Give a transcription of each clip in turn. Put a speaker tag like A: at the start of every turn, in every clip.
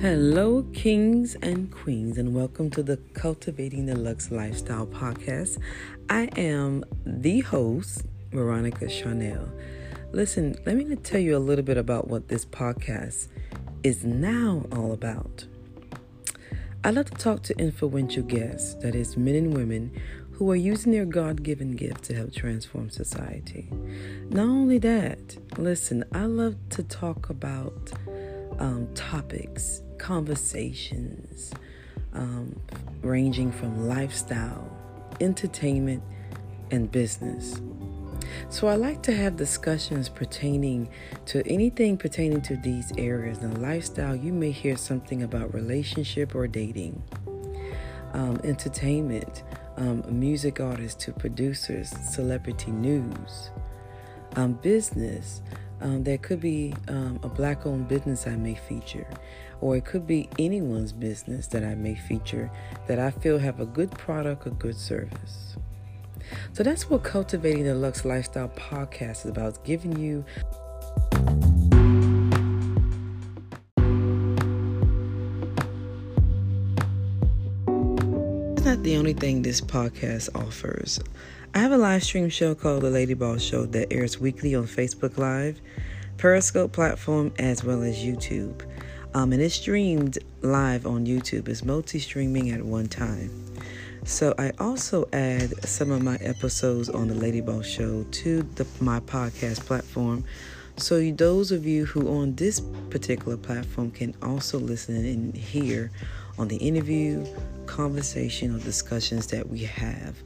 A: Hello, kings and queens, and welcome to the Cultivating the Lux Lifestyle podcast. I am the host, Veronica Charnell. Listen, let me tell you a little bit about what this podcast is now all about. I love to talk to influential guests, that is, men and women who are using their God given gift to help transform society. Not only that, listen, I love to talk about um, topics, conversations, um, ranging from lifestyle, entertainment, and business. So I like to have discussions pertaining to anything pertaining to these areas. In lifestyle, you may hear something about relationship or dating, um, entertainment, um, music artists to producers, celebrity news, um, business. Um, there could be um, a black owned business I may feature, or it could be anyone's business that I may feature that I feel have a good product or good service. So that's what Cultivating the Lux Lifestyle podcast is about. Giving you the only thing this podcast offers. I have a live stream show called The Lady Boss Show that airs weekly on Facebook Live, Periscope platform, as well as YouTube. Um, and it's streamed live on YouTube. It's multi streaming at one time. So I also add some of my episodes on the Lady Boss Show to the, my podcast platform. So those of you who on this particular platform can also listen and hear on the interview, conversation, or discussions that we have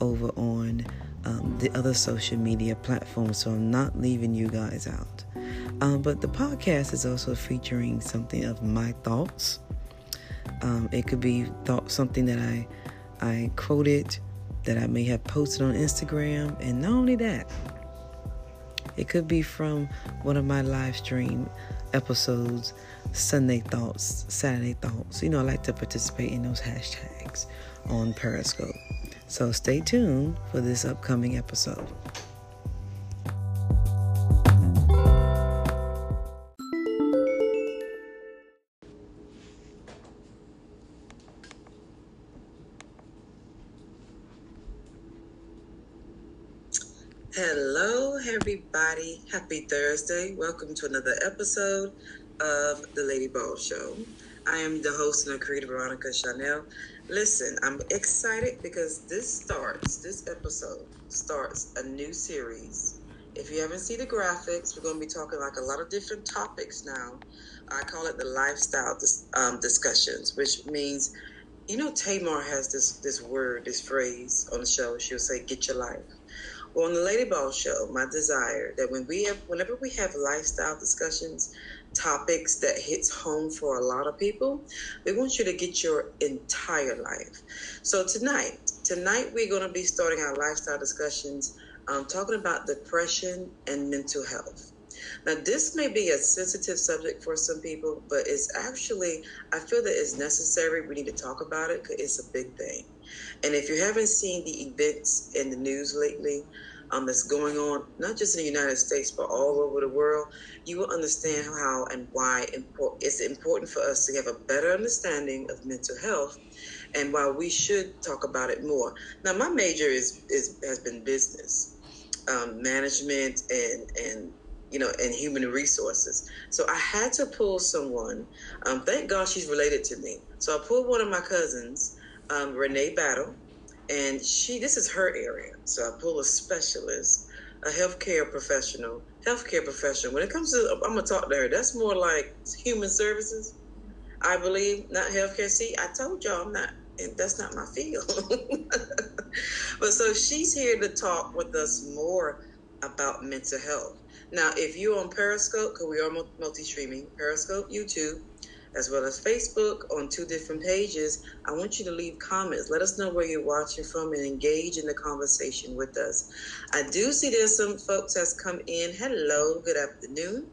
A: over on um, the other social media platforms. So I'm not leaving you guys out. Um, but the podcast is also featuring something of my thoughts. Um, it could be thought something that I I quoted that I may have posted on Instagram, and not only that, it could be from one of my live stream episodes, Sunday Thoughts, Saturday Thoughts. You know, I like to participate in those hashtags on Periscope. So stay tuned for this upcoming episode. Hello, everybody. Happy Thursday. Welcome to another episode of The Lady Boss Show. I am the host and the creator, Veronica Charnell. Listen, I'm excited because this starts, this episode starts a new series. If you haven't seen the graphics, we're going to be talking like a lot of different topics now. I call it the lifestyle dis- um, discussions, which means, you know, Tamar has this this word, this phrase on the show. She'll say, "Get your life." Well, on the Lady Boss Show, my desire that when we have, whenever we have lifestyle discussions, topics that hits home for a lot of people, we want you to get your entire life. So tonight, tonight we're going to be starting our lifestyle discussions, um, talking about depression and mental health. Now, this may be a sensitive subject for some people, but it's actually, I feel that it's necessary. We need to talk about it because it's a big thing. And if you haven't seen the events in the news lately, um, that's going on, not just in the United States, but all over the world, you will understand how and why it's important for us to have a better understanding of mental health and why we should talk about it more. Now, my major is, is has been business, um, management, and, and you know, and human resources. So I had to pull someone. Um, thank God she's related to me. So I pulled one of my cousins, um, Renee Battle, and she this is her area. So I pull a specialist, a healthcare professional, healthcare professional. When it comes to, I'm gonna talk to her. That's more like human services, I believe, not healthcare. See, I told y'all I'm not. And that's not my field. but so she's here to talk with us more about mental health. Now, if you're on Periscope, because we are multi-streaming, Periscope, YouTube, as well as Facebook on two different pages, I want you to leave comments. Let us know where you're watching from and engage in the conversation with us. I do see there's some folks that's come in. Hello, good afternoon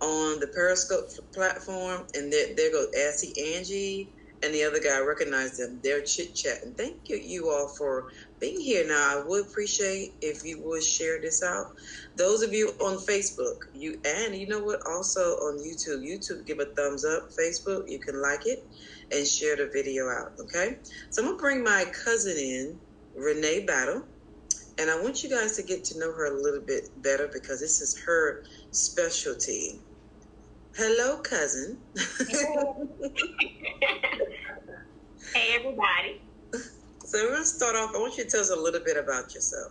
A: on the Periscope platform. And there, there goes Assy Angie and the other guy. I recognize them. They're chit chatting. Thank you, you all for being here. Now, I would appreciate if you would share this out. Those of you on Facebook, you and you know what, also on YouTube, YouTube, give a thumbs up. Facebook, you can like it and share the video out. Okay, so I'm gonna bring my cousin in, Renee Battle, and I want you guys to get to know her a little bit better because this is her specialty. Hello, cousin.
B: hey, everybody.
A: So we're gonna start off. I want you to tell us a little bit about yourself.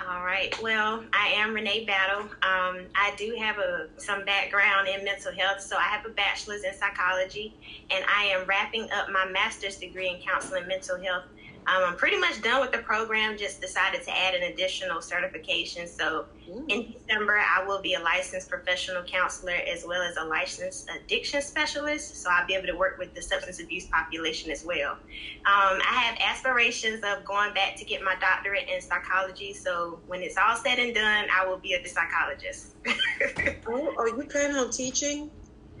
B: All right. Well, I am Renee Battle. Um, I do have a some background in mental health, so I have a bachelor's in psychology, and I am wrapping up my master's degree in counseling mental health um, I'm pretty much done with the program, just decided to add an additional certification. So Ooh. in December, I will be a licensed professional counselor as well as a licensed addiction specialist. So I'll be able to work with the substance abuse population as well. Um, I have aspirations of going back to get my doctorate in psychology. So when it's all said and done, I will be a psychologist.
A: oh, are you planning on teaching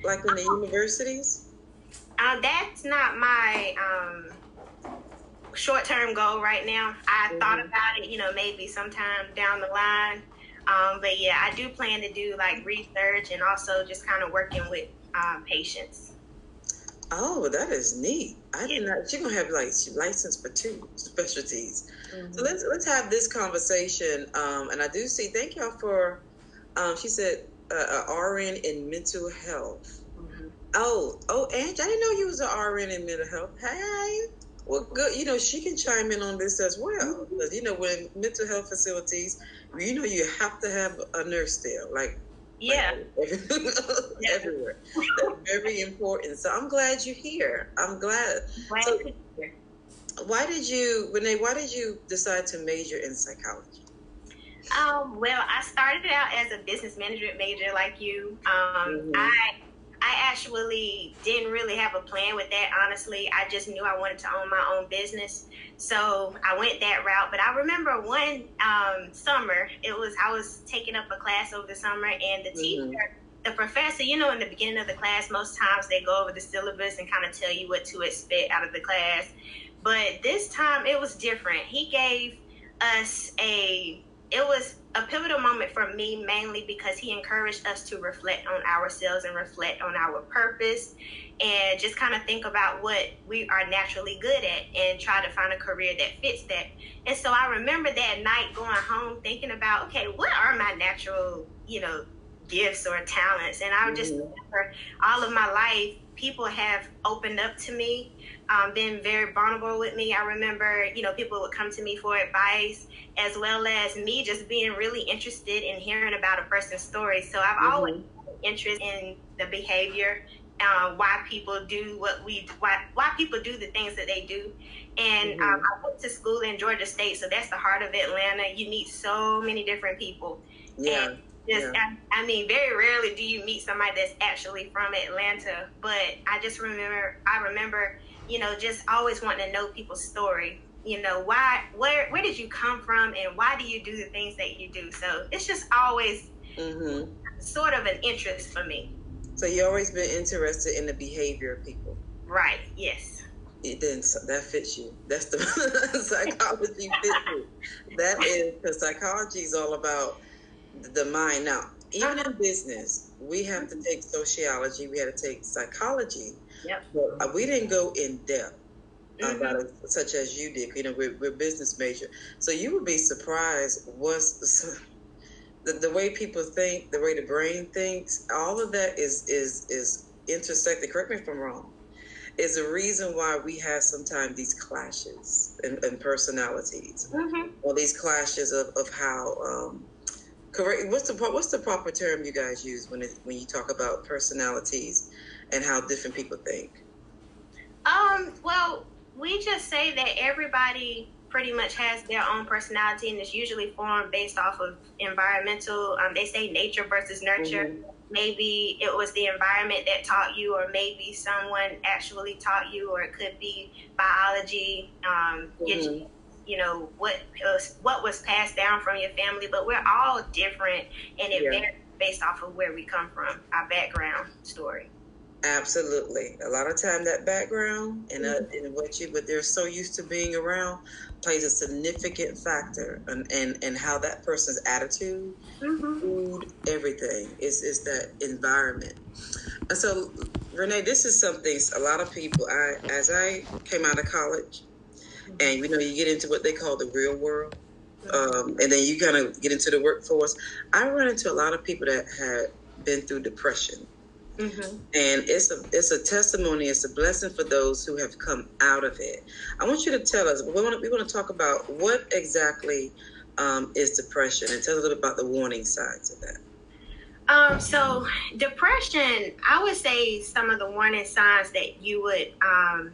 A: like in the universities?
B: Uh, that's not my. Um, short term goal right now. I mm-hmm. thought about it, you know, maybe sometime down the line. Um, but yeah, I do plan to do like research and also just kind of working with um, patients.
A: Oh, that is neat. I did not. You're gonna have like license for two specialties. Mm-hmm. So let's let's have this conversation. Um, and I do see. Thank y'all for. Um, she said uh, a RN in mental health. Mm-hmm. Oh, oh, Ange, I didn't know you was an RN in mental health. Hey. Well, good. You know, she can chime in on this as well. Because, mm-hmm. you know, when mental health facilities, you know, you have to have a nurse there. Like,
B: yeah.
A: Like, everywhere. That's very important. So I'm glad you're here. I'm glad.
B: glad so,
A: why did you, Renee, why did you decide to major in psychology?
B: Um, well, I started out as a business management major like you. Um, mm-hmm. I I actually didn't really have a plan with that, honestly. I just knew I wanted to own my own business. So I went that route. But I remember one um, summer, it was I was taking up a class over the summer, and the mm-hmm. teacher, the professor, you know, in the beginning of the class, most times they go over the syllabus and kind of tell you what to expect out of the class. But this time it was different. He gave us a, it was a pivotal moment for me mainly because he encouraged us to reflect on ourselves and reflect on our purpose and just kind of think about what we are naturally good at and try to find a career that fits that. And so I remember that night going home thinking about, okay, what are my natural, you know, gifts or talents? And I just mm-hmm. remember all of my life, people have opened up to me um, been very vulnerable with me. I remember, you know, people would come to me for advice, as well as me just being really interested in hearing about a person's story. So I've mm-hmm. always interest in the behavior, uh, why people do what we, why why people do the things that they do. And mm-hmm. um, I went to school in Georgia State, so that's the heart of Atlanta. You meet so many different people.
A: Yeah. And
B: just, yeah. I, I mean, very rarely do you meet somebody that's actually from Atlanta. But I just remember, I remember you know, just always wanting to know people's story. You know, why, where, where did you come from, and why do you do the things that you do? So it's just always mm-hmm. sort of an interest for me.
A: So you always been interested in the behavior of people,
B: right? Yes.
A: It then that fits you. That's the psychology fits you. That is because psychology is all about the mind. Now, even in business, we have to take sociology, we had to take psychology,
B: yep.
A: but uh, we didn't go in depth mm-hmm. about it, such as you did. You know, we're, we're business major, so you would be surprised what's the, the way people think, the way the brain thinks. All of that is is is intersected. Correct me if I'm wrong. Is the reason why we have sometimes these clashes and, in personalities, mm-hmm. or these clashes of, of how um, correct what's the what's the proper term you guys use when it, when you talk about personalities and how different people think
B: um well we just say that everybody pretty much has their own personality and it's usually formed based off of environmental um, they say nature versus nurture mm-hmm. maybe it was the environment that taught you or maybe someone actually taught you or it could be biology um, mm-hmm you know what was what was passed down from your family but we're all different and it yeah. varies based off of where we come from our background story
A: Absolutely. A lot of time that background and, uh, and what you, but they're so used to being around plays a significant factor and in, in how that person's attitude, mm-hmm. food, everything is, is that environment. And so, Renee, this is something a lot of people, I, as I came out of college and, you know, you get into what they call the real world. Um, and then you kind of get into the workforce. I run into a lot of people that had been through depression Mm-hmm. And it's a it's a testimony. It's a blessing for those who have come out of it. I want you to tell us. We want to, we want to talk about what exactly um, is depression, and tell us a little bit about the warning signs of that.
B: Um, so depression, I would say some of the warning signs that you would um,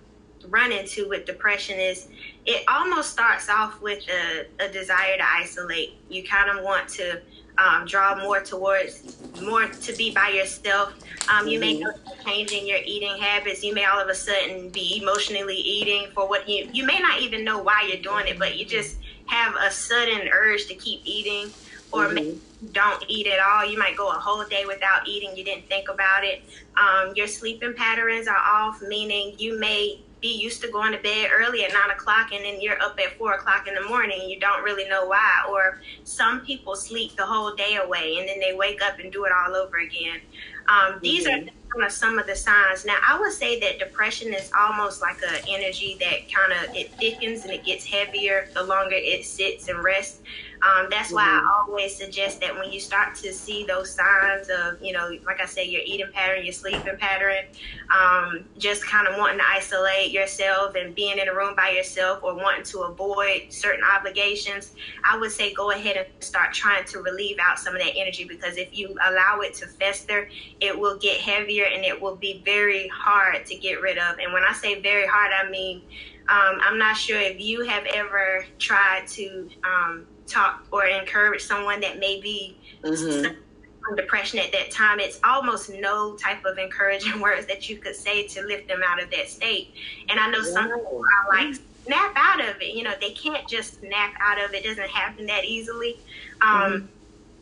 B: run into with depression is it almost starts off with a, a desire to isolate. You kind of want to um, draw more towards more to be by yourself. Um, you mm-hmm. may notice changing your eating habits. You may all of a sudden be emotionally eating for what you you may not even know why you're doing it, but you just have a sudden urge to keep eating, or mm-hmm. don't eat at all. You might go a whole day without eating. You didn't think about it. Um, your sleeping patterns are off, meaning you may be used to going to bed early at nine o'clock and then you're up at four o'clock in the morning you don't really know why. Or some people sleep the whole day away and then they wake up and do it all over again. Um, these mm-hmm. are some of the signs. Now, I would say that depression is almost like an energy that kind of it thickens and it gets heavier the longer it sits and rests. Um, that's why I mm-hmm. always suggest that when you start to see those signs of, you know, like I said, your eating pattern, your sleeping pattern, um, just kind of wanting to isolate yourself and being in a room by yourself or wanting to avoid certain obligations, I would say go ahead and start trying to relieve out some of that energy because if you allow it to fester, it will get heavier and it will be very hard to get rid of. And when I say very hard, I mean, um, I'm not sure if you have ever tried to um, talk or encourage someone that may be mm-hmm. depression at that time. It's almost no type of encouraging words that you could say to lift them out of that state. And I know yeah. some people are like, snap out of it. You know, they can't just snap out of it. It doesn't happen that easily. Um, mm-hmm.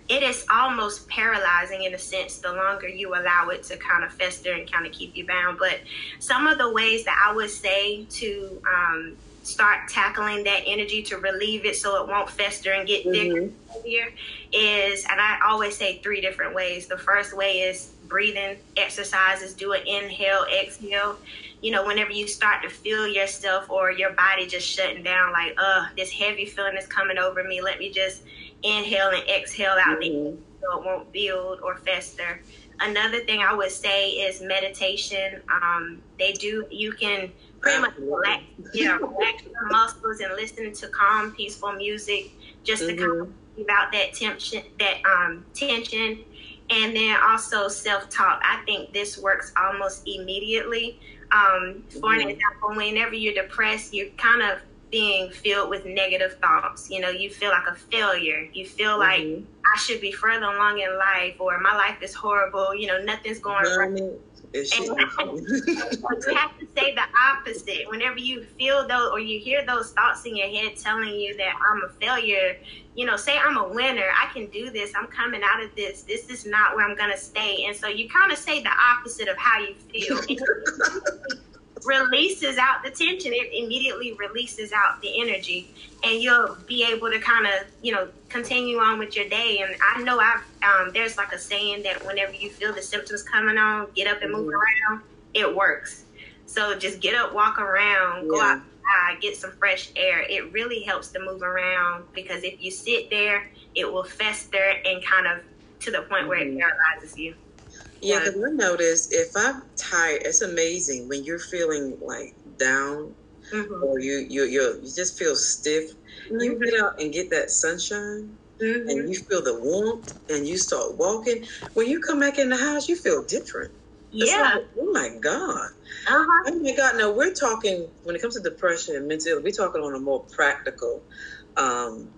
B: It is almost paralyzing in a sense the longer you allow it to kind of fester and kind of keep you bound. But some of the ways that I would say to um, start tackling that energy to relieve it so it won't fester and get mm-hmm. bigger is and I always say three different ways. The first way is breathing exercises, do an inhale, exhale. You know, whenever you start to feel yourself or your body just shutting down, like, uh, this heavy feeling is coming over me. Let me just inhale and exhale out mm-hmm. so it won't build or fester. Another thing I would say is meditation. Um, they do you can pretty much relax, yeah, relax your muscles and listen to calm, peaceful music just to mm-hmm. kind of leave out that tension, that um, tension, and then also self-talk. I think this works almost immediately. Um, for mm-hmm. an example, whenever you're depressed, you're kind of being filled with negative thoughts. You know, you feel like a failure. You feel mm-hmm. like I should be further along in life, or my life is horrible. You know, nothing's going right you have to say the opposite. Whenever you feel those or you hear those thoughts in your head telling you that I'm a failure, you know, say I'm a winner. I can do this. I'm coming out of this. This is not where I'm going to stay. And so you kind of say the opposite of how you feel. releases out the tension. It immediately releases out the energy, and you'll be able to kind of, you know, continue on with your day. And I know I've um, there's like a saying that whenever you feel the symptoms coming on, get up and move mm-hmm. around. It works. So just get up, walk around, go outside, get some fresh air. It really helps to move around because if you sit there, it will fester and kind of to the point where mm-hmm. it paralyzes you.
A: Yeah, because I notice if I'm tired, it's amazing when you're feeling like down mm-hmm. or you you you you just feel stiff. Mm-hmm. You get out and get that sunshine. Mm-hmm. And you feel the warmth, and you start walking. When you come back in the house, you feel different. It's yeah. Like, oh my God. Uh-huh. Oh my God. Now we're talking when it comes to depression and mental illness, we're talking on a more practical um,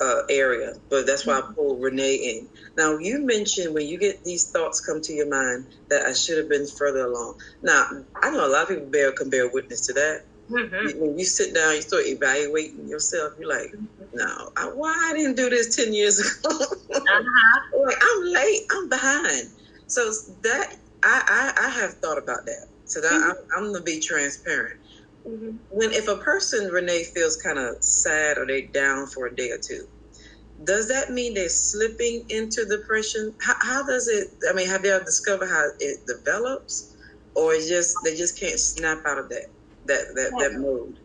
A: uh, area, but that's why I mm-hmm. pulled Renee in. Now, you mentioned when you get these thoughts come to your mind that I should have been further along. Now, I know a lot of people bear can bear witness to that. Mm-hmm. When you sit down, you start evaluating yourself. You're like, mm-hmm. no, I, why I didn't do this ten years ago? uh-huh. like I'm late, I'm behind. So that I, I, I have thought about that. So that mm-hmm. I'm, I'm gonna be transparent. Mm-hmm. When if a person Renee feels kind of sad or they down for a day or two, does that mean they're slipping into depression? How, how does it? I mean, have you discovered how it develops, or just they just can't snap out of that that that, that mode?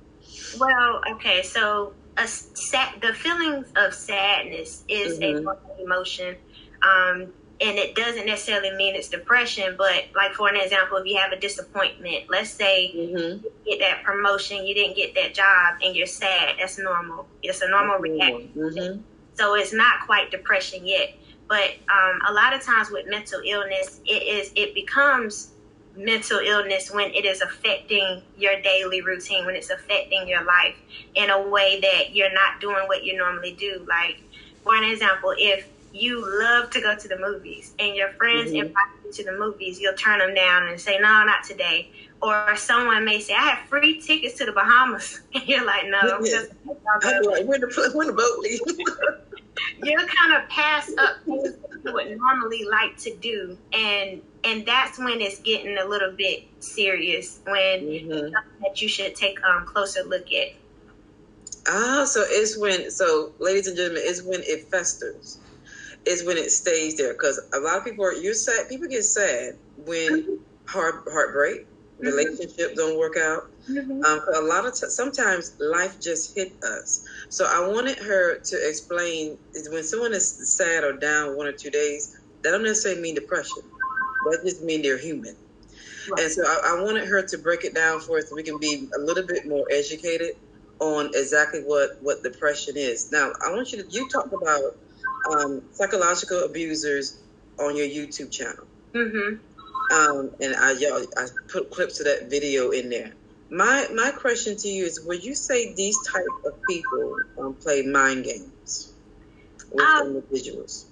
B: Well, okay, so a sad, the feelings of sadness is mm-hmm. a emotion. Um, and it doesn't necessarily mean it's depression, but like for an example, if you have a disappointment, let's say mm-hmm. you get that promotion, you didn't get that job, and you're sad. That's normal. It's a normal mm-hmm. reaction. Mm-hmm. So it's not quite depression yet. But um, a lot of times with mental illness, it is it becomes mental illness when it is affecting your daily routine, when it's affecting your life in a way that you're not doing what you normally do. Like, for an example, if you love to go to the movies and your friends mm-hmm. invite you to the movies, you'll turn them down and say, no, not today. Or someone may say, I have free tickets to the Bahamas. And you're like, no, I'm just.
A: Like, when, the, when the boat leaves.
B: you'll kind of pass up things you would normally like to do. And and that's when it's getting a little bit serious when mm-hmm. that you should take a um, closer look at.
A: Ah, so it's when so ladies and gentlemen, it's when it festers is when it stays there because a lot of people are you're sad people get sad when mm-hmm. heart heartbreak mm-hmm. relationship don't work out mm-hmm. um, a lot of t- sometimes life just hit us so i wanted her to explain when someone is sad or down one or two days that don't necessarily mean depression that just mean they're human right. and so I, I wanted her to break it down for us so we can be a little bit more educated on exactly what what depression is now i want you to you talk about um, psychological abusers on your YouTube channel. Mm-hmm. Um, and I y'all, I put clips of that video in there. My my question to you is: Would you say these type of people um, play mind games with um, individuals?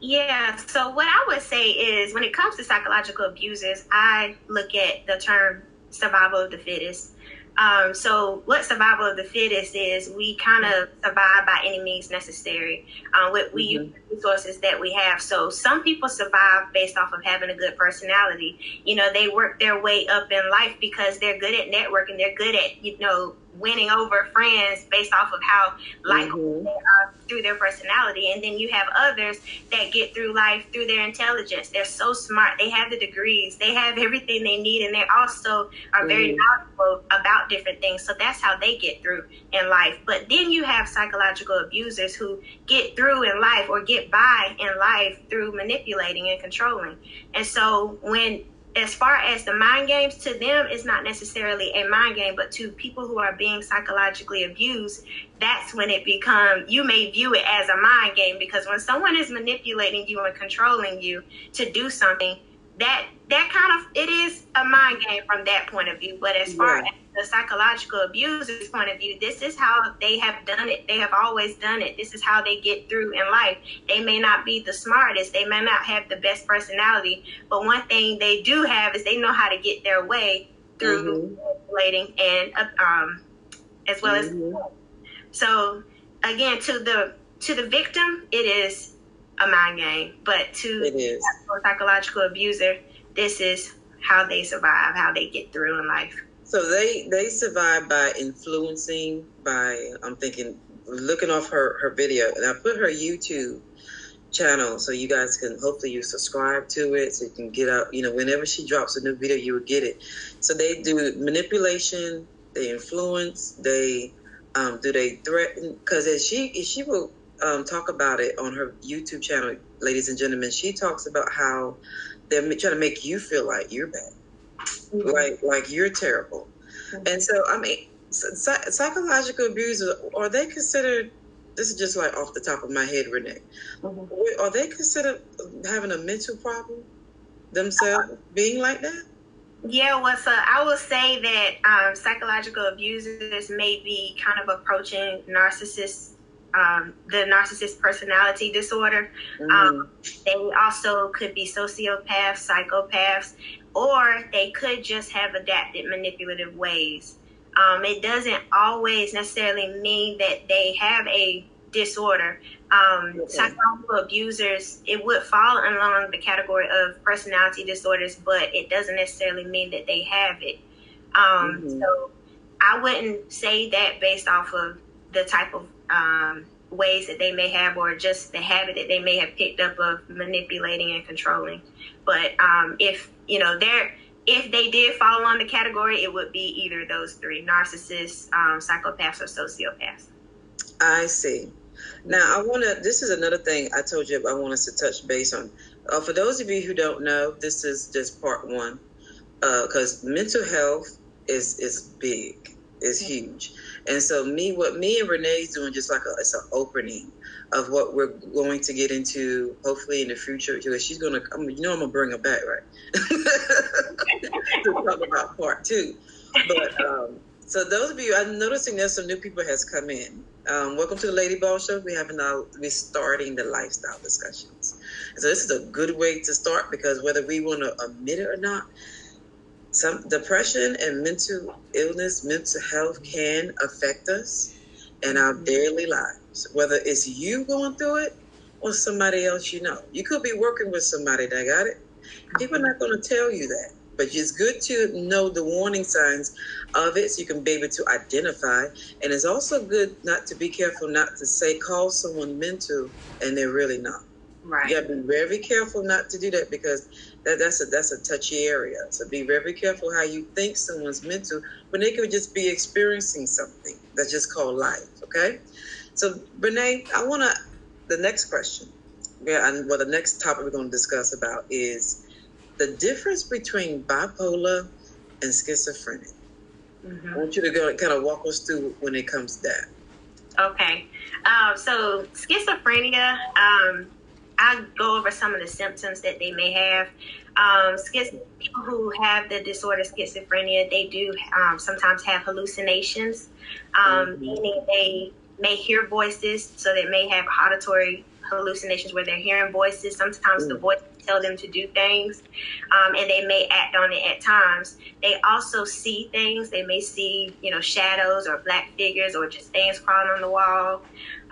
B: Yeah. So what I would say is, when it comes to psychological abusers, I look at the term survival of the fittest. Um, so what survival of the fittest is, we kind of survive by any means necessary. Uh, we, we mm-hmm. use the resources that we have. So some people survive based off of having a good personality. You know, they work their way up in life because they're good at networking. They're good at, you know, winning over friends based off of how likable mm-hmm. they are through their personality. And then you have others that get through life through their intelligence. They're so smart. They have the degrees. They have everything they need, and they also are very mm-hmm. knowledgeable about different things. So that's how they get through in life. But then you have psychological abusers who get through in life or get by in life through manipulating and controlling. And so when as far as the mind games to them it's not necessarily a mind game but to people who are being psychologically abused that's when it becomes you may view it as a mind game because when someone is manipulating you and controlling you to do something that that kind of it is a mind game from that point of view but as far yeah. as the psychological abuser's point of view, this is how they have done it. They have always done it. This is how they get through in life. They may not be the smartest, they may not have the best personality, but one thing they do have is they know how to get their way through manipulating mm-hmm. and uh, um, as well mm-hmm. as so again to the to the victim it is a mind game but to the psychological abuser this is how they survive how they get through in life
A: so they they survive by influencing by I'm thinking looking off her her video. And I put her YouTube channel so you guys can hopefully you subscribe to it so you can get out you know whenever she drops a new video you will get it. So they do manipulation they influence they um, do they threaten because as she she will um, talk about it on her youtube channel ladies and gentlemen she talks about how they're trying to make you feel like you're bad mm-hmm. like like you're terrible. Mm-hmm. And so I mean, psychological abuse are they considered? This is just like off the top of my head, Renee. Mm-hmm. Are they considered having a mental problem themselves, being like that?
B: Yeah, well, so I will say that um, psychological abusers may be kind of approaching narcissists um, the narcissist personality disorder. Mm. Um, they also could be sociopaths, psychopaths, or they could just have adapted manipulative ways. Um, it doesn't always necessarily mean that they have a disorder. Um, okay. Psychological abusers, it would fall along the category of personality disorders, but it doesn't necessarily mean that they have it. Um, mm-hmm. So I wouldn't say that based off of the type of um, ways that they may have, or just the habit that they may have picked up of manipulating and controlling. But um, if you know they're if they did fall on the category, it would be either those three: narcissists, um, psychopaths, or sociopaths.
A: I see. Now, I want to. This is another thing I told you I want us to touch base on. Uh, for those of you who don't know, this is just part one, because uh, mental health is is big, is mm-hmm. huge, and so me, what me and Renee's doing, just like a, it's an opening of what we're going to get into, hopefully in the future. Because she's gonna, you know, I'm gonna bring her back, right? to talk about part two. But um, so those of you, I'm noticing there's some new people has come in. Um, welcome to the Lady Boss Show. We have now we're starting the lifestyle discussions. So this is a good way to start because whether we want to admit it or not, some depression and mental illness, mental health can affect us in our mm-hmm. daily lives. Whether it's you going through it or somebody else you know. You could be working with somebody that got it. People are not going to tell you that. But it's good to know the warning signs of it so you can be able to identify. And it's also good not to be careful not to say, call someone mental and they're really not. Right. You gotta be very careful not to do that because that, that's a that's a touchy area. So be very careful how you think someone's mental when they could just be experiencing something that's just called life. Okay. So Renee, I wanna the next question. Yeah, and well the next topic we're gonna discuss about is the difference between bipolar and schizophrenia. Mm-hmm. I want you to go kind of walk us through when it comes to that.
B: Okay. Um, so schizophrenia, um, I go over some of the symptoms that they may have. Um, schiz- people who have the disorder schizophrenia, they do um, sometimes have hallucinations, um, mm-hmm. meaning they may hear voices, so they may have auditory hallucinations where they're hearing voices. Sometimes mm-hmm. the mm. voice tell them to do things, um, and they may act on it at times. They also see things. They may see, you know, shadows or black figures or just things crawling on the wall.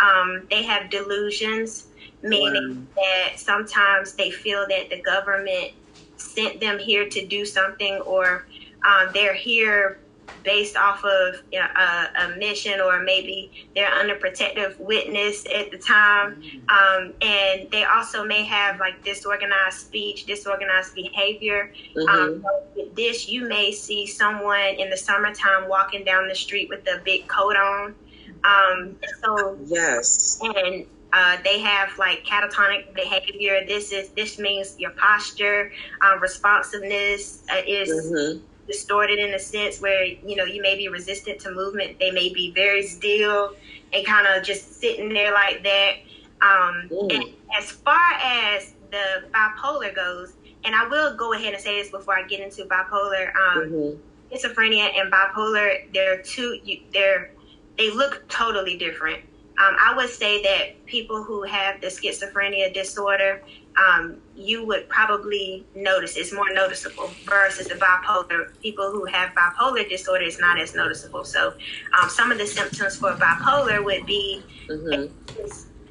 B: Um, they have delusions meaning that sometimes they feel that the government sent them here to do something or um, they're here based off of you know, a, a, mission or maybe they're under protective witness at the time. Um, and they also may have like disorganized speech disorganized behavior. Mm-hmm. um, with this you may see someone in the summertime walking down the street with a big coat on. Um, so
A: yes.
B: and uh, they have like catatonic behavior. This is this means your posture, um, responsiveness uh, is mm-hmm. distorted in a sense where you know you may be resistant to movement. They may be very still and kind of just sitting there like that. Um, mm. And as far as the bipolar goes, and I will go ahead and say this before I get into bipolar. Um, mm-hmm. Schizophrenia and bipolar, they're two. They're they look totally different. Um, I would say that people who have the schizophrenia disorder, um, you would probably notice it's more noticeable versus the bipolar. People who have bipolar disorder is not as noticeable. So, um, some of the symptoms for bipolar would be mm-hmm.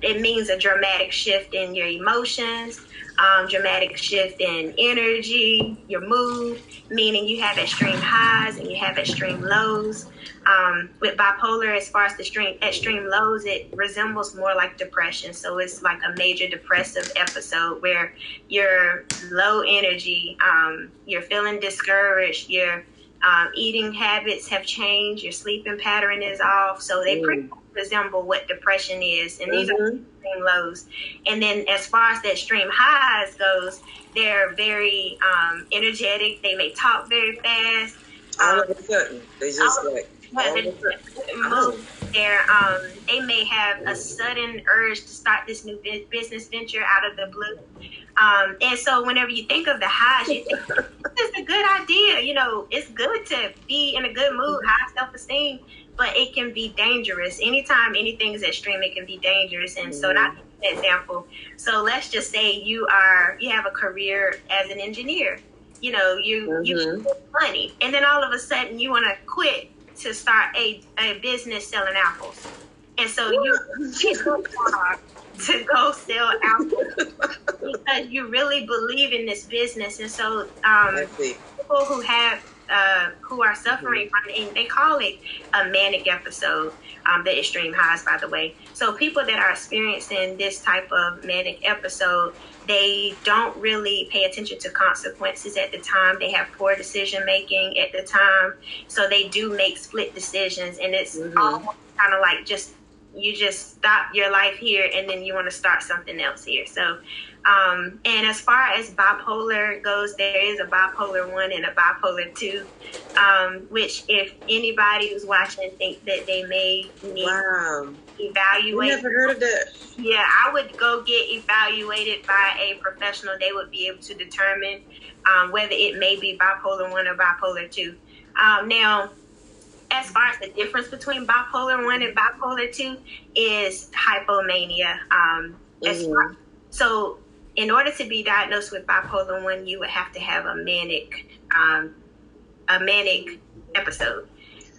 B: It means a dramatic shift in your emotions, um, dramatic shift in energy, your mood, meaning you have extreme highs and you have extreme lows. Um, with bipolar, as far as the extreme, extreme lows, it resembles more like depression. So it's like a major depressive episode where you're low energy, um, you're feeling discouraged, your um, eating habits have changed, your sleeping pattern is off. So they mm. pretty resemble what depression is, and these mm-hmm. are extreme lows. And then as far as the extreme highs goes, they're very um, energetic. They may talk very fast.
A: All of a sudden, they just like
B: move there. Um, they may have a sudden urge to start this new business venture out of the blue. Um, and so whenever you think of the highs, you think this is a good idea. You know, it's good to be in a good mood, high self esteem, but it can be dangerous. Anytime anything is extreme, it can be dangerous. And so an example. So let's just say you are you have a career as an engineer. You know, you mm-hmm. you money, and then all of a sudden you want to quit to start a, a business selling apples. And so you get far to go sell apples because you really believe in this business. And so um, people who have uh, who are suffering mm-hmm. from, and they call it a manic episode, um, the extreme highs, by the way. So people that are experiencing this type of manic episode, they don't really pay attention to consequences at the time. They have poor decision making at the time, so they do make split decisions, and it's mm-hmm. almost kind of like just you just stop your life here and then you want to start something else here. So um, and as far as bipolar goes, there is a bipolar one and a bipolar two, um, which if anybody who's watching think that they may need wow. evaluate.
A: never heard of that.
B: Yeah, I would go get evaluated by a professional. They would be able to determine um, whether it may be bipolar one or bipolar two. Um, now, as far as the difference between bipolar one and bipolar two is hypomania. Um, mm-hmm. far, so in order to be diagnosed with bipolar one, you would have to have a manic, um, a manic episode.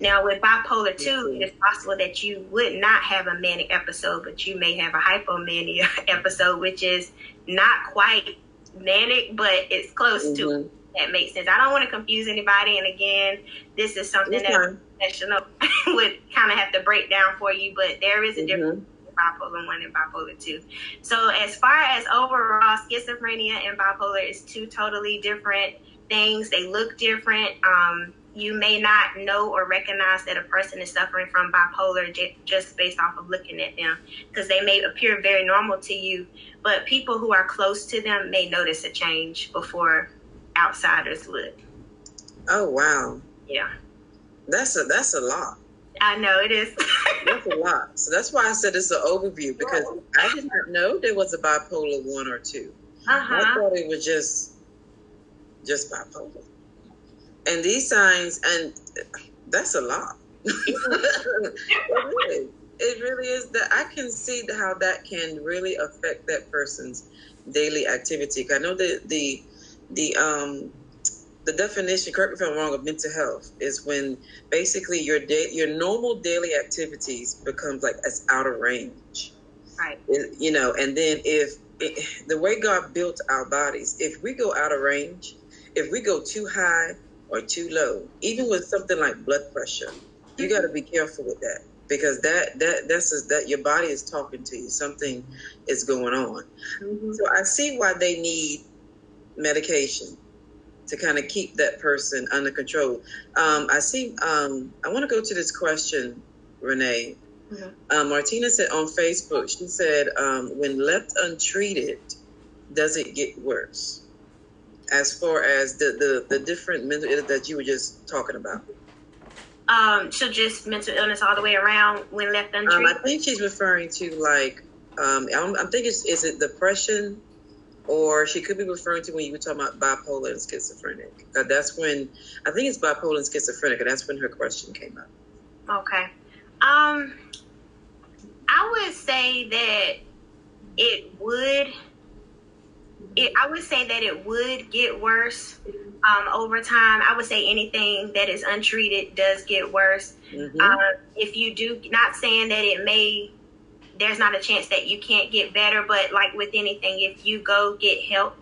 B: Now, with bipolar 2, it's possible that you would not have a manic episode, but you may have a hypomania episode, which is not quite manic, but it's close mm-hmm. to That makes sense. I don't want to confuse anybody. And again, this is something that professional would kind of have to break down for you, but there is a mm-hmm. difference bipolar 1 and bipolar 2. So, as far as overall, schizophrenia and bipolar is two totally different things. They look different. Um, you may not know or recognize that a person is suffering from bipolar j- just based off of looking at them because they may appear very normal to you, but people who are close to them may notice a change before outsiders look.
A: Oh wow.
B: Yeah.
A: That's a that's a lot.
B: I know it is.
A: that's a lot. So that's why I said it's an overview because I did not know there was a bipolar one or 2 uh-huh. I thought it was just just bipolar. And these signs, and that's a lot. it, really, it really is that I can see how that can really affect that person's daily activity. I know that the the um the definition, correct me if I'm wrong, of mental health is when basically your day, your normal daily activities becomes like as out of range.
B: Right.
A: You know, and then if it, the way God built our bodies, if we go out of range, if we go too high or too low, even with something like blood pressure, you got to be careful with that because that that that's a, that your body is talking to you. Something is going on. Mm-hmm. So I see why they need medication to kind of keep that person under control. Um, I see. Um, I want to go to this question, Renee. Mm-hmm. Um, Martina said on Facebook. She said, um, "When left untreated, does it get worse?" As far as the the, the different mental illness that you were just talking about.
B: Um, so just mental illness all the way around when left untreated.
A: Um, I think she's referring to like um, I'm, I'm thinking is it depression or she could be referring to when you were talking about bipolar and schizophrenic. Uh, that's when I think it's bipolar and schizophrenic, and that's when her question came up.
B: Okay, um, I would say that it would. It, I would say that it would get worse um, over time. I would say anything that is untreated does get worse. Mm-hmm. Uh, if you do, not saying that it may there's not a chance that you can't get better. But like with anything, if you go get help,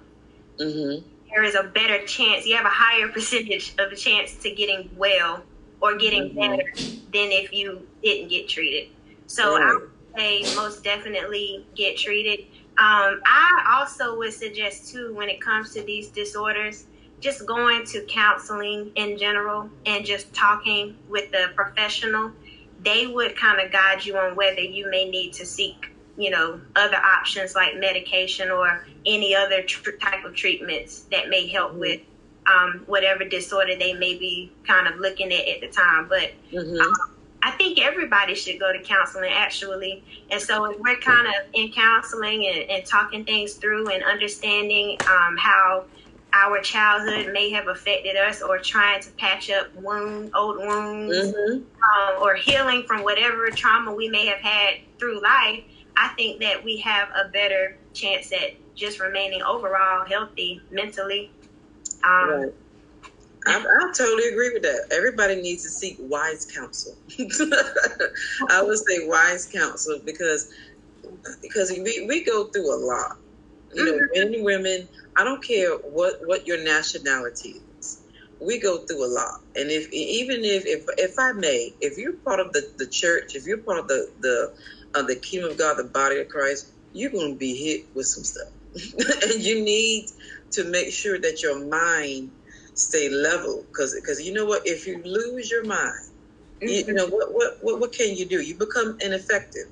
B: mm-hmm. there is a better chance. You have a higher percentage of a chance to getting well or getting mm-hmm. better than if you didn't get treated. So right. I would say most definitely get treated. Um, I also would suggest too when it comes to these disorders, just going to counseling in general and just talking with the professional they would kind of guide you on whether you may need to seek, you know, other options like medication or any other tr- type of treatments that may help mm-hmm. with um, whatever disorder they may be kind of looking at at the time. But mm-hmm. um, I think everybody should go to counseling actually. And so if we're kind of in counseling and, and talking things through and understanding um, how our childhood may have affected us or trying to patch up wound, old wounds mm-hmm. um, or healing from whatever trauma we may have had through life, I think that we have a better chance at just remaining overall healthy mentally. Um,
A: right. I, I, totally agree with that. Everybody needs to seek wise counsel. I would say wise counsel because because we, we go through a lot. You know, mm-hmm. men and women. I don't care what what your nationality is. We go through a lot, and if even if if if I may, if you're part of the the church, if you're part of the the of the kingdom of God, the body of Christ, you're going to be hit with some stuff, and you need to make sure that your mind stay level because because you know what if you lose your mind mm-hmm. you, you, know what, what what what can you do you become ineffective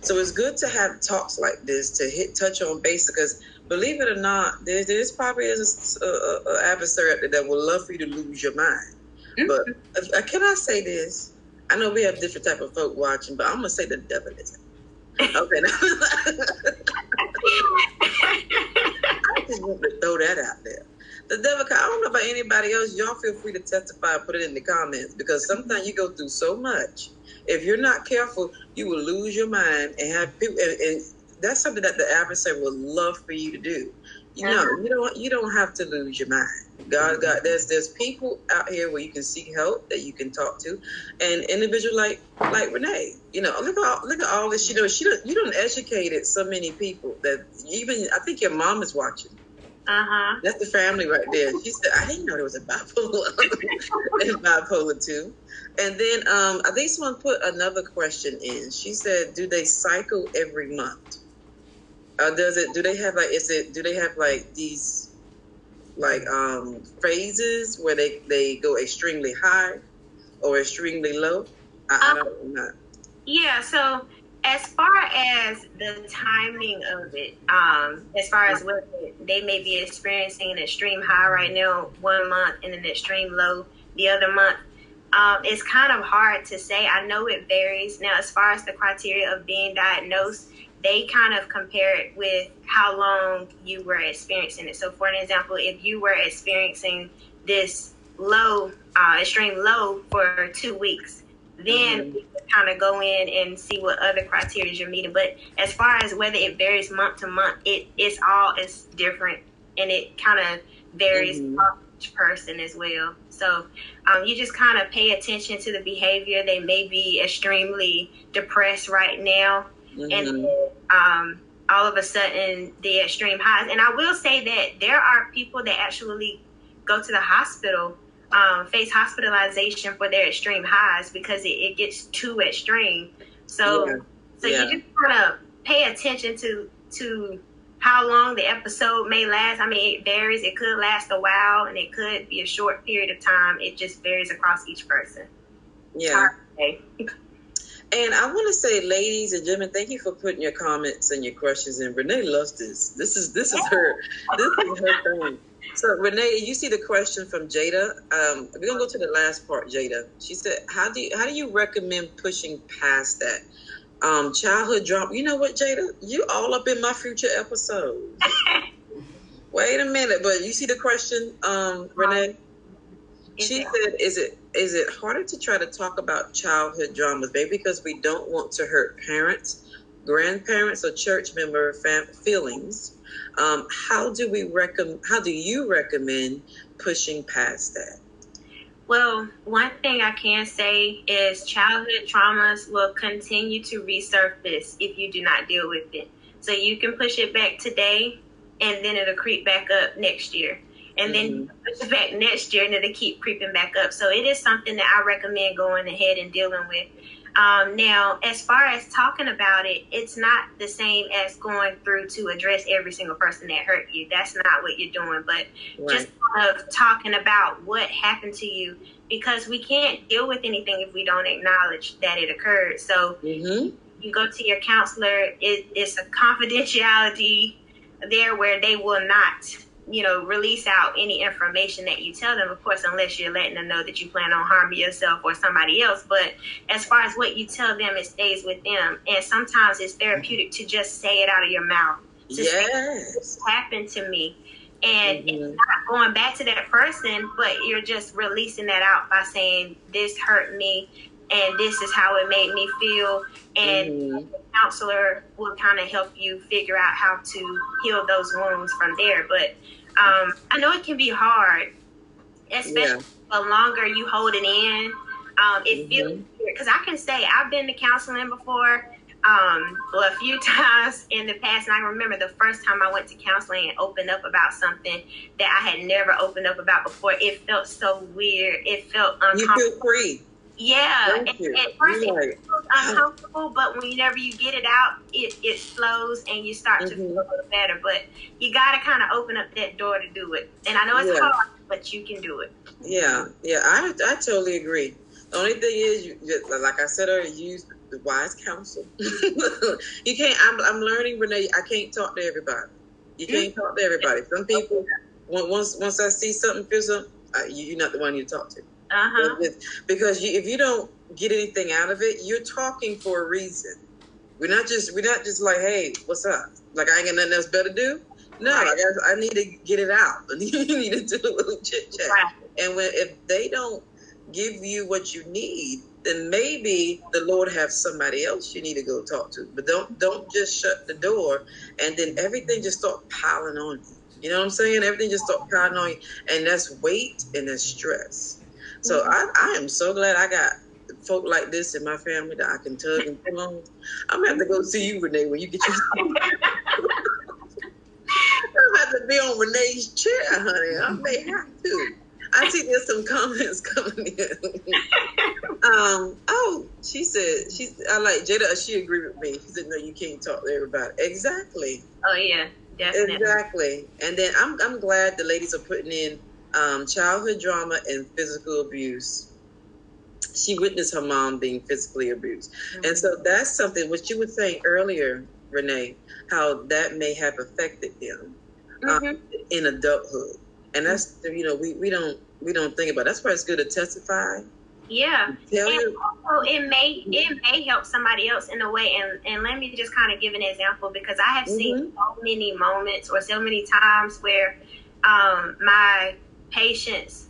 A: so it's good to have talks like this to hit touch on base because believe it or not there, there's probably is a, a, a, adversary out there that would love for you to lose your mind mm-hmm. but uh, can i say this i know we have different type of folk watching but i'm gonna say the devil is okay i just want to throw that out there the devil. I don't know about anybody else. Y'all feel free to testify. And put it in the comments because sometimes you go through so much. If you're not careful, you will lose your mind and have people. And, and that's something that the adversary would love for you to do. You know, uh-huh. you don't. You don't have to lose your mind. God, God, there's there's people out here where you can seek help that you can talk to, and individual like like Renee. You know, look at all, look at all this. You know, she don't, you don't educated so many people that even I think your mom is watching.
B: Uh-huh.
A: That's the family right there. She said, I didn't know there was a bipolar and bipolar too. And then um, I think someone put another question in. She said, Do they cycle every month? Uh, does it do they have like is it do they have like these like um phases where they, they go extremely high or extremely low? I, um, I don't know.
B: Yeah, so as far as the timing of it, um, as far as what they may be experiencing an extreme high right now, one month, and an extreme low the other month, um, it's kind of hard to say. I know it varies. Now, as far as the criteria of being diagnosed, they kind of compare it with how long you were experiencing it. So, for an example, if you were experiencing this low, uh, extreme low for two weeks, then mm-hmm. kind of go in and see what other criteria you're meeting. But as far as whether it varies month to month, it it's all is different and it kind of varies mm-hmm. Person as well. So um, you just kind of pay attention to the behavior. They may be extremely depressed right now, mm-hmm. and um, all of a sudden the extreme highs. And I will say that there are people that actually go to the hospital um, face hospitalization for their extreme highs because it, it gets too extreme. So, yeah. so yeah. you just kind of pay attention to to how long the episode may last. I mean, it varies. It could last a while, and it could be a short period of time. It just varies across each person.
A: Yeah. And I want to say, ladies and gentlemen, thank you for putting your comments and your questions in. Renee loves this. This is this is her this is her thing. So Renee, you see the question from Jada. Um, we're gonna go to the last part, Jada. She said, "How do you, how do you recommend pushing past that um, childhood drama?" You know what, Jada? You all up in my future episodes. Wait a minute, but you see the question, um, Renee? She said, "Is it is it harder to try to talk about childhood dramas, maybe because we don't want to hurt parents, grandparents, or church member fam- feelings?" Um, how do we recommend? How do you recommend pushing past that?
B: Well, one thing I can say is childhood traumas will continue to resurface if you do not deal with it. So you can push it back today, and then it'll creep back up next year, and mm-hmm. then push it back next year, and it'll keep creeping back up. So it is something that I recommend going ahead and dealing with. Um, now, as far as talking about it, it's not the same as going through to address every single person that hurt you. That's not what you're doing, but right. just of talking about what happened to you because we can't deal with anything if we don't acknowledge that it occurred. So mm-hmm. you go to your counselor, it, it's a confidentiality there where they will not you know, release out any information that you tell them, of course, unless you're letting them know that you plan on harming yourself or somebody else. But as far as what you tell them, it stays with them. And sometimes it's therapeutic to just say it out of your mouth.
A: To yes.
B: this happened to me. And mm-hmm. it's not going back to that person, but you're just releasing that out by saying, This hurt me and this is how it made me feel. And mm-hmm. Counselor will kind of help you figure out how to heal those wounds from there. But um, I know it can be hard especially yeah. the longer you hold it in. Um, it mm-hmm. feels because I can say I've been to counseling before, um, well, a few times in the past, and I remember the first time I went to counseling and opened up about something that I had never opened up about before. It felt so weird. It felt uncomfortable.
A: You feel free.
B: Yeah, at, first it feels uncomfortable, but whenever you get it out, it, it slows and you start mm-hmm. to feel a little better. But you got to kind of open up that door to do it. And I know it's yeah. hard, but you can do it.
A: Yeah, yeah, I I totally agree. The only thing is, you, like I said earlier, use the wise counsel. you can't. I'm I'm learning, Renee. I can't talk to everybody. You can't talk to everybody. Some people, once once I see something, feel something, you're not the one you talk to.
B: Uh-huh.
A: Because you, if you don't get anything out of it, you're talking for a reason. We're not just we're not just like, hey, what's up? Like I ain't got nothing else better to do. No, right. like I, I, need to get it out. you need to do a little chit chat. Right. And when if they don't give you what you need, then maybe the Lord have somebody else you need to go talk to. But don't don't just shut the door and then everything just start piling on you. You know what I'm saying? Everything just start piling on you, and that's weight and that's stress. So. I, I am so glad I got folk like this in my family that I can tug and pull on. I'm gonna have to go see you, Renee, when you get your. I'm have to be on Renee's chair, honey. I may have to. I see there's some comments coming in. um, oh, she said she. I like Jada. She agreed with me. She said, "No, you can't talk to everybody." Exactly.
B: Oh yeah, definitely.
A: Exactly. And then I'm I'm glad the ladies are putting in um, childhood drama and physical abuse. She witnessed her mom being physically abused, mm-hmm. and so that's something. What you were saying earlier, Renee, how that may have affected them um, mm-hmm. um, in adulthood and that's you know we, we don't we don't think about. It. That's why it's good to testify.
B: Yeah, Tell and also it may it may help somebody else in a way. And and let me just kind of give an example because I have mm-hmm. seen so many moments or so many times where um, my patients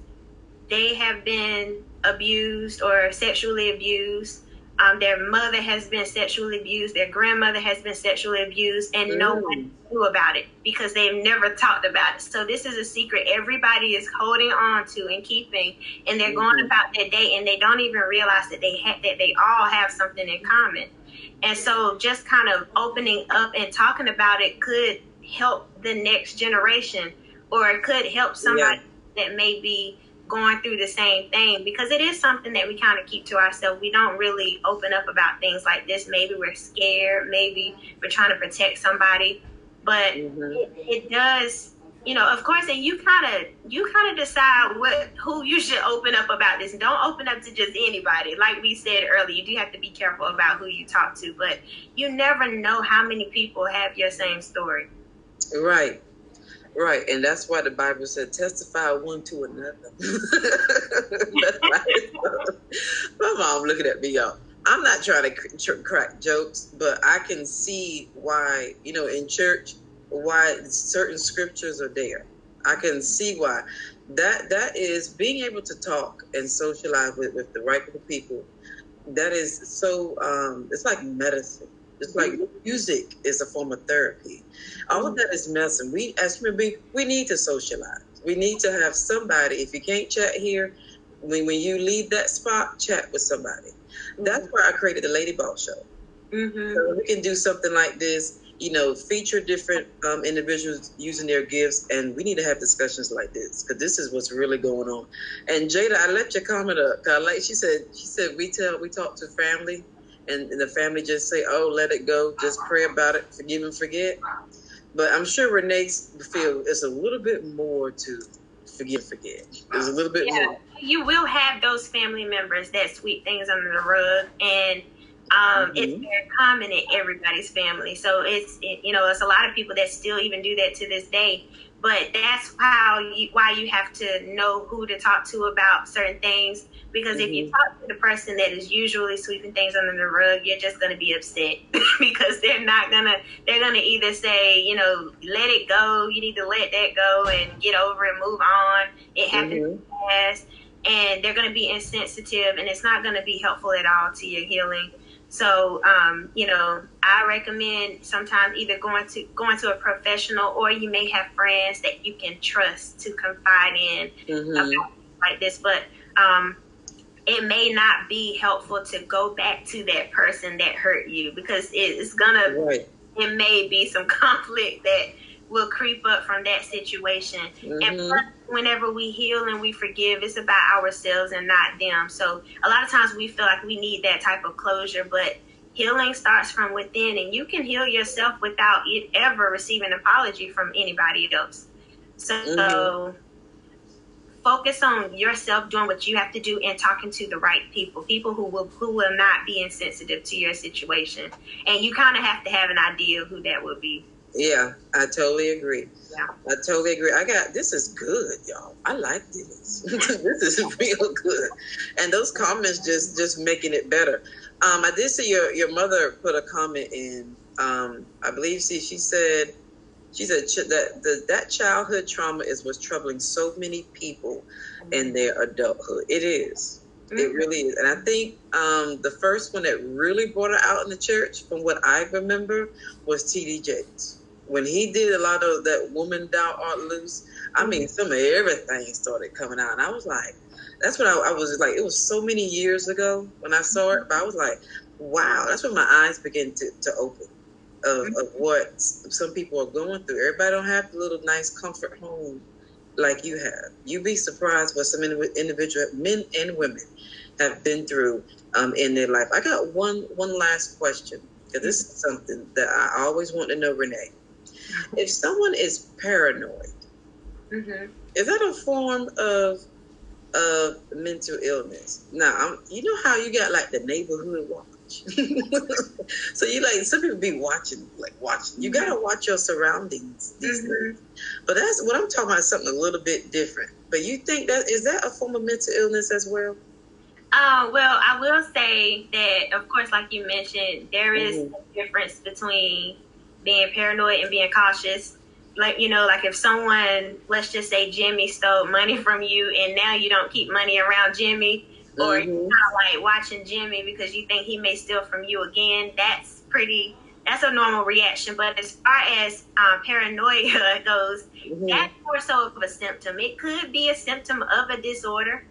B: they have been abused or sexually abused um, their mother has been sexually abused, their grandmother has been sexually abused, and mm. no one knew about it because they've never talked about it. So this is a secret everybody is holding on to and keeping, and they're mm-hmm. going about their day, and they don't even realize that they ha- that they all have something in common. And so, just kind of opening up and talking about it could help the next generation, or it could help somebody yeah. That may be going through the same thing because it is something that we kind of keep to ourselves. We don't really open up about things like this. Maybe we're scared, maybe we're trying to protect somebody, but mm-hmm. it, it, does. You know, of course, and you kind of you kind of decide what who you should open up about this. Don't open up to just anybody. Like we said earlier, you do have to be careful about who you talk to, but you never know how many people have your same story.
A: Right. Right, and that's why the Bible said, "Testify one to another." My mom looking at me, y'all. I'm not trying to crack jokes, but I can see why, you know, in church, why certain scriptures are there. I can see why. That that is being able to talk and socialize with, with the right people. That is so. Um, it's like medicine it's like music is a form of therapy. All of that is medicine. We, as human beings, we need to socialize. We need to have somebody. If you can't chat here, when, when you leave that spot, chat with somebody. That's why I created the Lady Boss Show. Mm-hmm. So we can do something like this, you know, feature different um, individuals using their gifts, and we need to have discussions like this because this is what's really going on. And Jada, I left your comment up. I like she said, she said we tell we talk to family and, the family just say, "Oh, let it go. Just pray about it. Forgive and forget." But I'm sure Renee's feel it's a little bit more to forgive, forget. There's a little bit yeah. more.
B: You will have those family members that sweep things under the rug, and um, mm-hmm. it's very common in everybody's family. So it's it, you know it's a lot of people that still even do that to this day. But that's how you, why you have to know who to talk to about certain things because mm-hmm. if you mm-hmm. talk to the person that is usually sweeping things under the rug, you're just going to be upset because they're not going to, they're going to either say, you know, let it go. You need to let that go and get over it, move on. It happened mm-hmm. fast. And they're going to be insensitive and it's not going to be helpful at all to your healing. So, um, you know, I recommend sometimes either going to going to a professional or you may have friends that you can trust to confide in mm-hmm. about like this, but um, it may not be helpful to go back to that person that hurt you because it's gonna right. it may be some conflict that will creep up from that situation. Mm-hmm. And whenever we heal and we forgive, it's about ourselves and not them. So a lot of times we feel like we need that type of closure, but healing starts from within, and you can heal yourself without it ever receiving an apology from anybody else. So. Mm-hmm focus on yourself doing what you have to do and talking to the right people, people who will who will not be insensitive to your situation. And you kind of have to have an idea of who that will be.
A: Yeah, I totally agree. Yeah. I totally agree. I got this is good, y'all. I like this. this is real good. And those comments just just making it better. Um, I did see your your mother put a comment in. Um, I believe she she said she said that the, that childhood trauma is what's troubling so many people in their adulthood. It is. Mm-hmm. It really is. And I think um, the first one that really brought her out in the church, from what I remember, was T.D. Jakes. When he did a lot of that woman thou art loose, I mean, mm-hmm. some of everything started coming out. And I was like, that's what I, I was like, it was so many years ago when I saw it, but I was like, wow, that's when my eyes began to, to open of, of what some people are going through. Everybody don't have the little nice comfort home like you have. You'd be surprised what some individual men and women have been through um, in their life. I got one one last question because this is something that I always want to know, Renee. If someone is paranoid, mm-hmm. is that a form of of mental illness? Now, I'm, you know how you got like the neighborhood watch so you like some people be watching, like watching. You gotta watch your surroundings mm-hmm. But that's what I'm talking about. Something a little bit different. But you think that is that a form of mental illness as well?
B: Uh, well, I will say that, of course, like you mentioned, there is mm-hmm. a difference between being paranoid and being cautious. Like, you know, like if someone, let's just say Jimmy stole money from you and now you don't keep money around Jimmy, mm-hmm. you kind of like watching Jimmy because you think he may steal from you again. That's pretty. That's a normal reaction. But as far as um, paranoia goes, mm-hmm. that's more so of a symptom. It could be a symptom of a disorder.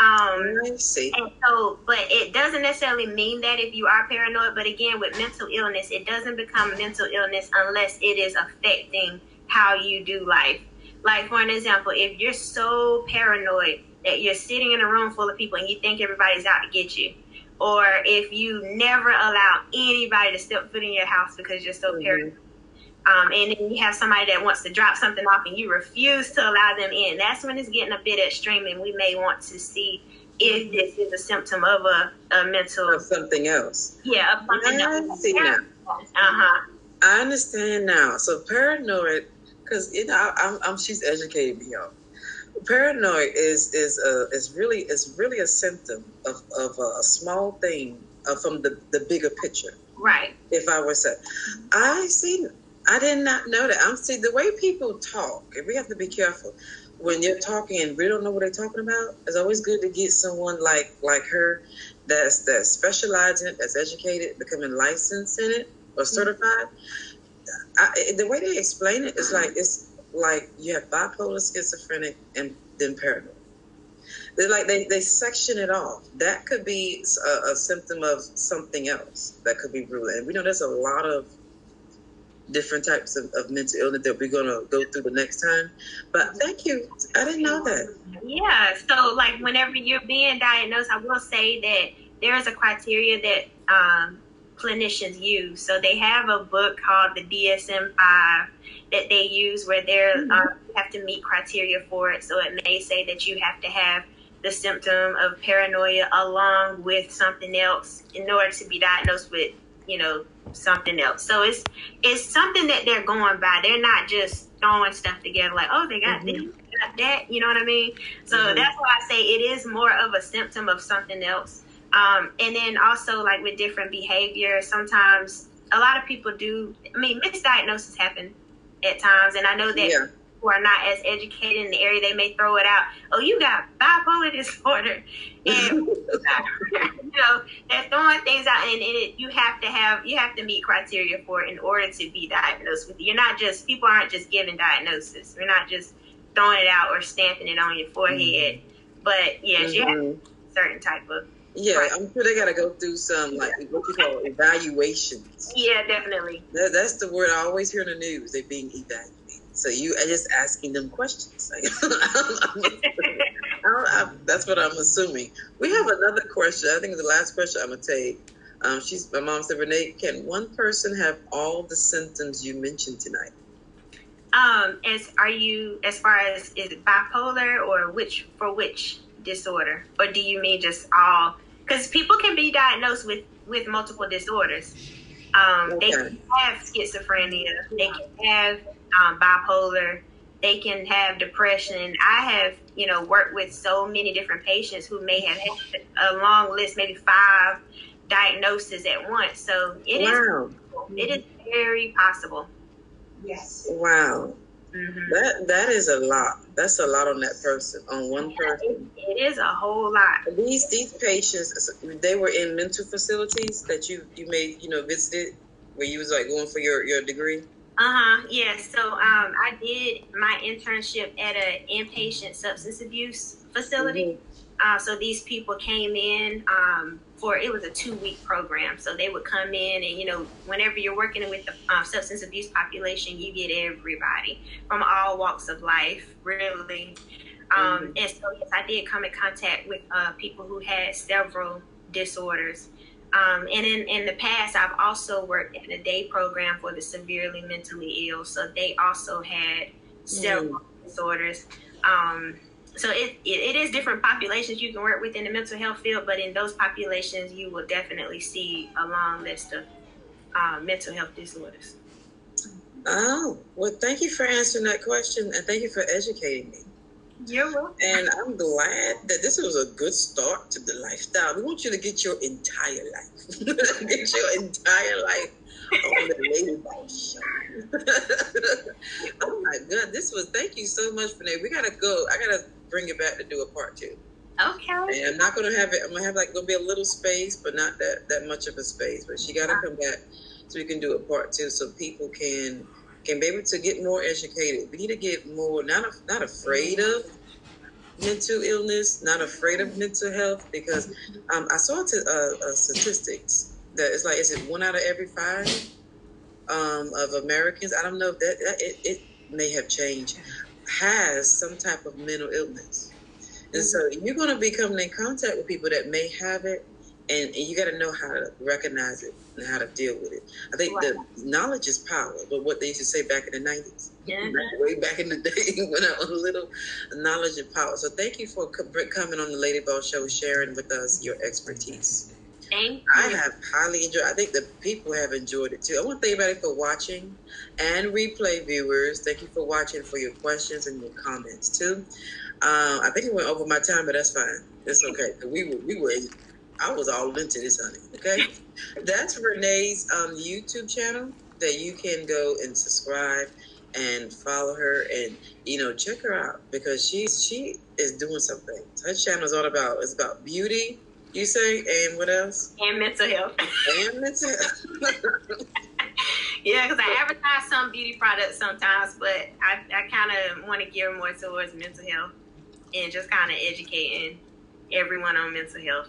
B: Um, I see. And so, but it doesn't necessarily mean that if you are paranoid. But again, with mental illness, it doesn't become mental illness unless it is affecting how you do life. Like for an example, if you're so paranoid that you're sitting in a room full of people and you think everybody's out to get you. Or if you never allow anybody to step foot in your house because you're so mm-hmm. paranoid. Um, and then you have somebody that wants to drop something off and you refuse to allow them in. That's when it's getting a bit extreme, and we may want to see if this is a symptom of a, a mental
A: or something else.
B: Yeah, something
A: I else. see now. Uh huh. I understand now. So paranoid, because you know, I, I'm, I'm, she's educated me on paranoid is is a is really is really a symptom of of a, small thing uh, from the the bigger picture.
B: Right.
A: If I were to, I see. I did not know that. I'm see the way people talk. We have to be careful when you're talking and we don't know what they're talking about. It's always good to get someone like like her that's in it, that's educated, becoming licensed in it or mm-hmm. certified. I, the way they explain it is like it's like you have bipolar, schizophrenic, and then paranoid. They're like they, they section it off. That could be a, a symptom of something else that could be brewing. And we know there's a lot of different types of, of mental illness that we're going to go through the next time. But thank you. I didn't know that.
B: Yeah. So, like, whenever you're being diagnosed, I will say that there is a criteria that um, clinicians use. So, they have a book called the DSM 5 that they use where they're mm-hmm. um, have to meet criteria for it. So it may say that you have to have the symptom of paranoia along with something else in order to be diagnosed with you know something else. So it's it's something that they're going by. They're not just throwing stuff together like oh they got mm-hmm. this, got that. You know what I mean? So mm-hmm. that's why I say it is more of a symptom of something else. Um, and then also like with different behavior, sometimes a lot of people do. I mean, misdiagnosis happen at times, and I know that yeah. who are not as educated in the area, they may throw it out. Oh, you got bipolar disorder, and you know they're throwing things out, and, and it, you have to have you have to meet criteria for it in order to be diagnosed with. It. You're not just people aren't just giving diagnosis. You're not just throwing it out or stamping it on your forehead. Mm-hmm. But yes, mm-hmm. she has certain type of.
A: Yeah, right. I'm sure they got to go through some like what you call evaluations.
B: Yeah, definitely.
A: That, that's the word I always hear in the news. They're being evaluated. So you are just asking them questions. that's what I'm assuming. We have another question. I think the last question I'm gonna take. Um, she's my mom said, Renee, can one person have all the symptoms you mentioned tonight?
B: Um, as are you as far as is it bipolar or which for which disorder, or do you mean just all? Because people can be diagnosed with with multiple disorders. Um, okay. They can have schizophrenia. They can have um, bipolar. They can have depression. I have, you know, worked with so many different patients who may have had a long list, maybe five diagnoses at once. So it wow. is, it is very possible.
A: Yes. Wow. Mm-hmm. That that is a lot. That's a lot on that person, on one yeah, person.
B: It, it is a whole lot.
A: These these patients, they were in mental facilities that you you made you know visited, where you was like going for your your degree.
B: Uh huh. Yeah. So um, I did my internship at an inpatient substance abuse facility. Mm-hmm. Uh, so these people came in um, for it was a two week program. So they would come in, and you know, whenever you're working with the uh, substance abuse population, you get everybody from all walks of life, really. Um, mm-hmm. And so yes, I did come in contact with uh, people who had several disorders. Um, and in, in the past, I've also worked in a day program for the severely mentally ill. So they also had several mm. disorders. Um, so it, it, it is different populations you can work with in the mental health field, but in those populations, you will definitely see a long list of uh, mental health disorders.
A: Oh, well, thank you for answering that question and thank you for educating me.
B: You're welcome.
A: And I'm glad that this was a good start to the lifestyle. We want you to get your entire life. get your entire life on the Lady Boss Show. oh my God, this was. Thank you so much, Renee. We gotta go. I gotta bring it back to do a part two.
B: Okay.
A: And I'm not gonna have it. I'm gonna have like gonna be a little space, but not that that much of a space. But she gotta come back so we can do a part two, so people can can be able to get more educated. We need to get more not not afraid of mental illness, not afraid of mental health, because um, I saw t- uh, uh, statistics that it's like is it one out of every five um, of Americans? I don't know if that, that it, it may have changed. Has some type of mental illness, and so mm-hmm. you're going to be coming in contact with people that may have it, and, and you got to know how to recognize it and how to deal with it. I think right. the knowledge is power, but what they used to say back in the 90s, yeah. way back in the day when I was a little, knowledge and power. So thank you for coming on the Lady Boss Show, sharing with us your expertise.
B: Thank
A: I have highly enjoyed. I think the people have enjoyed it too. I want to thank everybody for watching and replay viewers. Thank you for watching, for your questions and your comments too. Uh, I think it went over my time, but that's fine. It's okay. We were, we were, I was all into this, honey. Okay, that's Renee's um, YouTube channel that you can go and subscribe and follow her and you know check her out because she's she is doing something. Her channel is all about it's about beauty you say, and what else?
B: And mental health.
A: And mental health.
B: yeah, because I advertise some beauty products sometimes, but I, I kind of want to gear more towards mental health and just kind of educating everyone on mental health.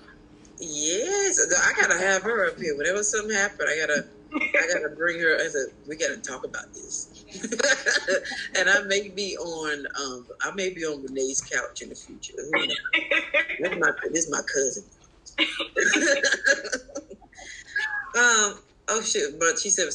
A: Yes, I gotta have her up here. Whenever something happens, I gotta, I gotta bring her. As a, we gotta talk about this. and I may be on, um, I may be on Renee's couch in the future. This is my, this is my cousin. um. Oh shit! But she said